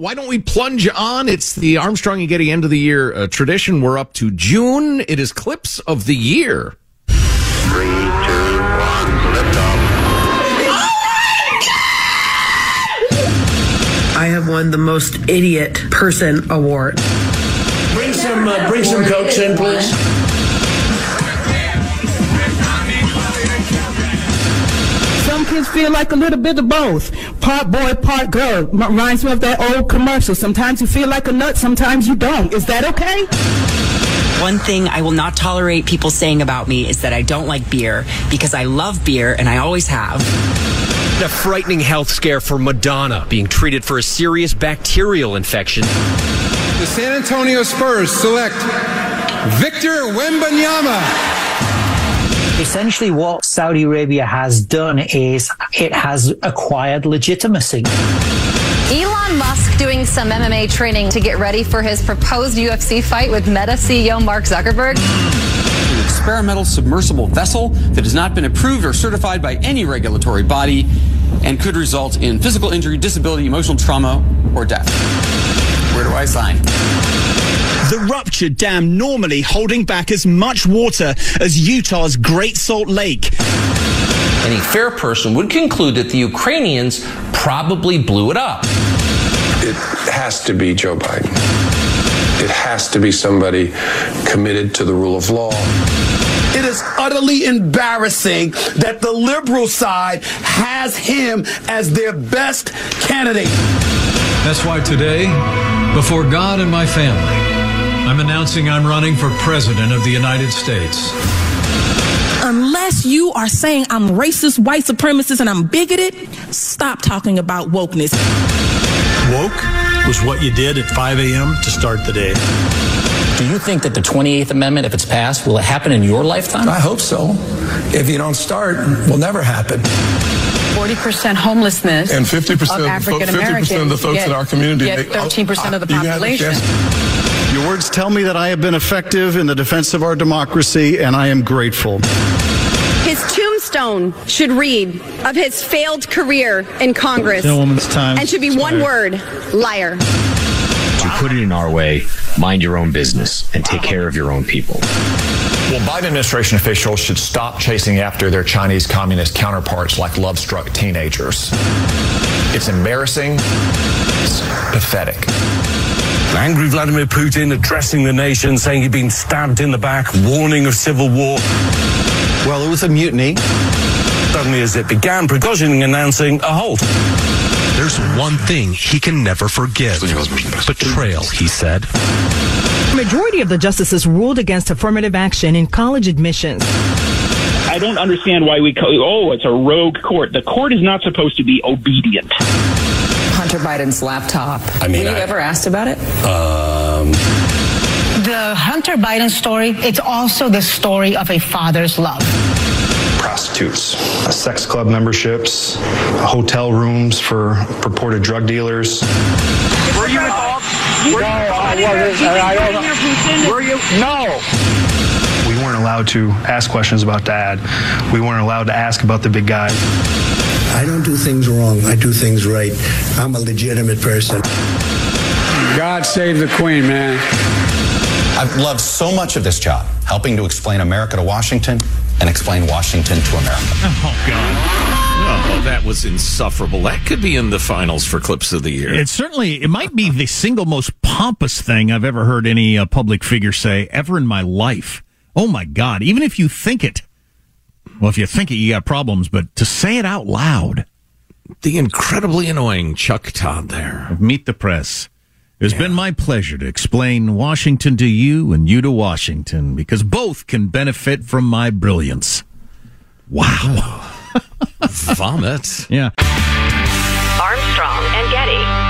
why don't we plunge on? It's the Armstrong and Getty end of the year uh, tradition. We're up to June. It is clips of the year. Three, two, one, lift off. I have won the most idiot person award. Bring some, uh, bring some cokes in, please. Some kids feel like a little bit of both. Part boy, part girl. M- Reminds me of that old commercial. Sometimes you feel like a nut, sometimes you don't. Is that okay? One thing I will not tolerate people saying about me is that I don't like beer because I love beer and I always have. A frightening health scare for Madonna being treated for a serious bacterial infection. The San Antonio Spurs select Victor Wembanyama. Essentially, what Saudi Arabia has done is it has acquired legitimacy. Elon Musk doing some MMA training to get ready for his proposed UFC fight with Meta CEO Mark Zuckerberg. An experimental submersible vessel that has not been approved or certified by any regulatory body and could result in physical injury, disability, emotional trauma, or death. Where do I sign? The ruptured dam normally holding back as much water as Utah's Great Salt Lake. Any fair person would conclude that the Ukrainians probably blew it up. It has to be Joe Biden. It has to be somebody committed to the rule of law. It is utterly embarrassing that the liberal side has him as their best candidate. That's why today, before God and my family, I'm announcing I'm running for President of the United States. Unless you are saying I'm racist, white supremacist, and I'm bigoted, stop talking about wokeness. Woke was what you did at 5 a.m. to start the day. Do you think that the 28th Amendment, if it's passed, will it happen in your lifetime? I hope so. If you don't start, will never happen. 40% homelessness And 50% of of the 50% of the folks in our community Get 13% uh, of the You have a population. Chance. Your words tell me that I have been effective in the defense of our democracy, and I am grateful. His tombstone should read of his failed career in Congress Gentleman's time and should be one word liar. To put it in our way, mind your own business and take care of your own people. Well, Biden administration officials should stop chasing after their Chinese communist counterparts like love struck teenagers. It's embarrassing. It's pathetic. Angry Vladimir Putin addressing the nation, saying he'd been stabbed in the back, warning of civil war. Well, it was a mutiny. Suddenly, as it began, Prigozhin announcing a halt. There's one thing he can never forgive. Betrayal, he said. The Majority of the justices ruled against affirmative action in college admissions. I don't understand why we call, oh, it's a rogue court. The court is not supposed to be obedient. Hunter Biden's laptop. I mean, Were you I- ever asked about it? Um, The Hunter Biden story, it's also the story of a father's love. prostitutes, sex club memberships, hotel rooms for purported drug dealers. Were you involved? Were No, you involved in wasn't. the- I don't know. Vladimir Putin? Were you? No. We weren't allowed to ask questions about dad. We weren't allowed to ask about the big guy. I don't do things wrong. I do things right. I'm a legitimate person. God save the Queen, man. I've loved so much of this job, helping to explain America to Washington and explain Washington to America. Oh, God. Oh, that was insufferable. That could be in the finals for clips of the year. It certainly it might be the single most pompous thing I've ever heard any uh, public figure say ever in my life. Oh my God! Even if you think it, well, if you think it, you got problems. But to say it out loud, the incredibly annoying Chuck Todd there. Meet the press. It's been my pleasure to explain Washington to you and you to Washington because both can benefit from my brilliance. Wow. Vomit. Yeah. Armstrong and Getty.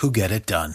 who get it done.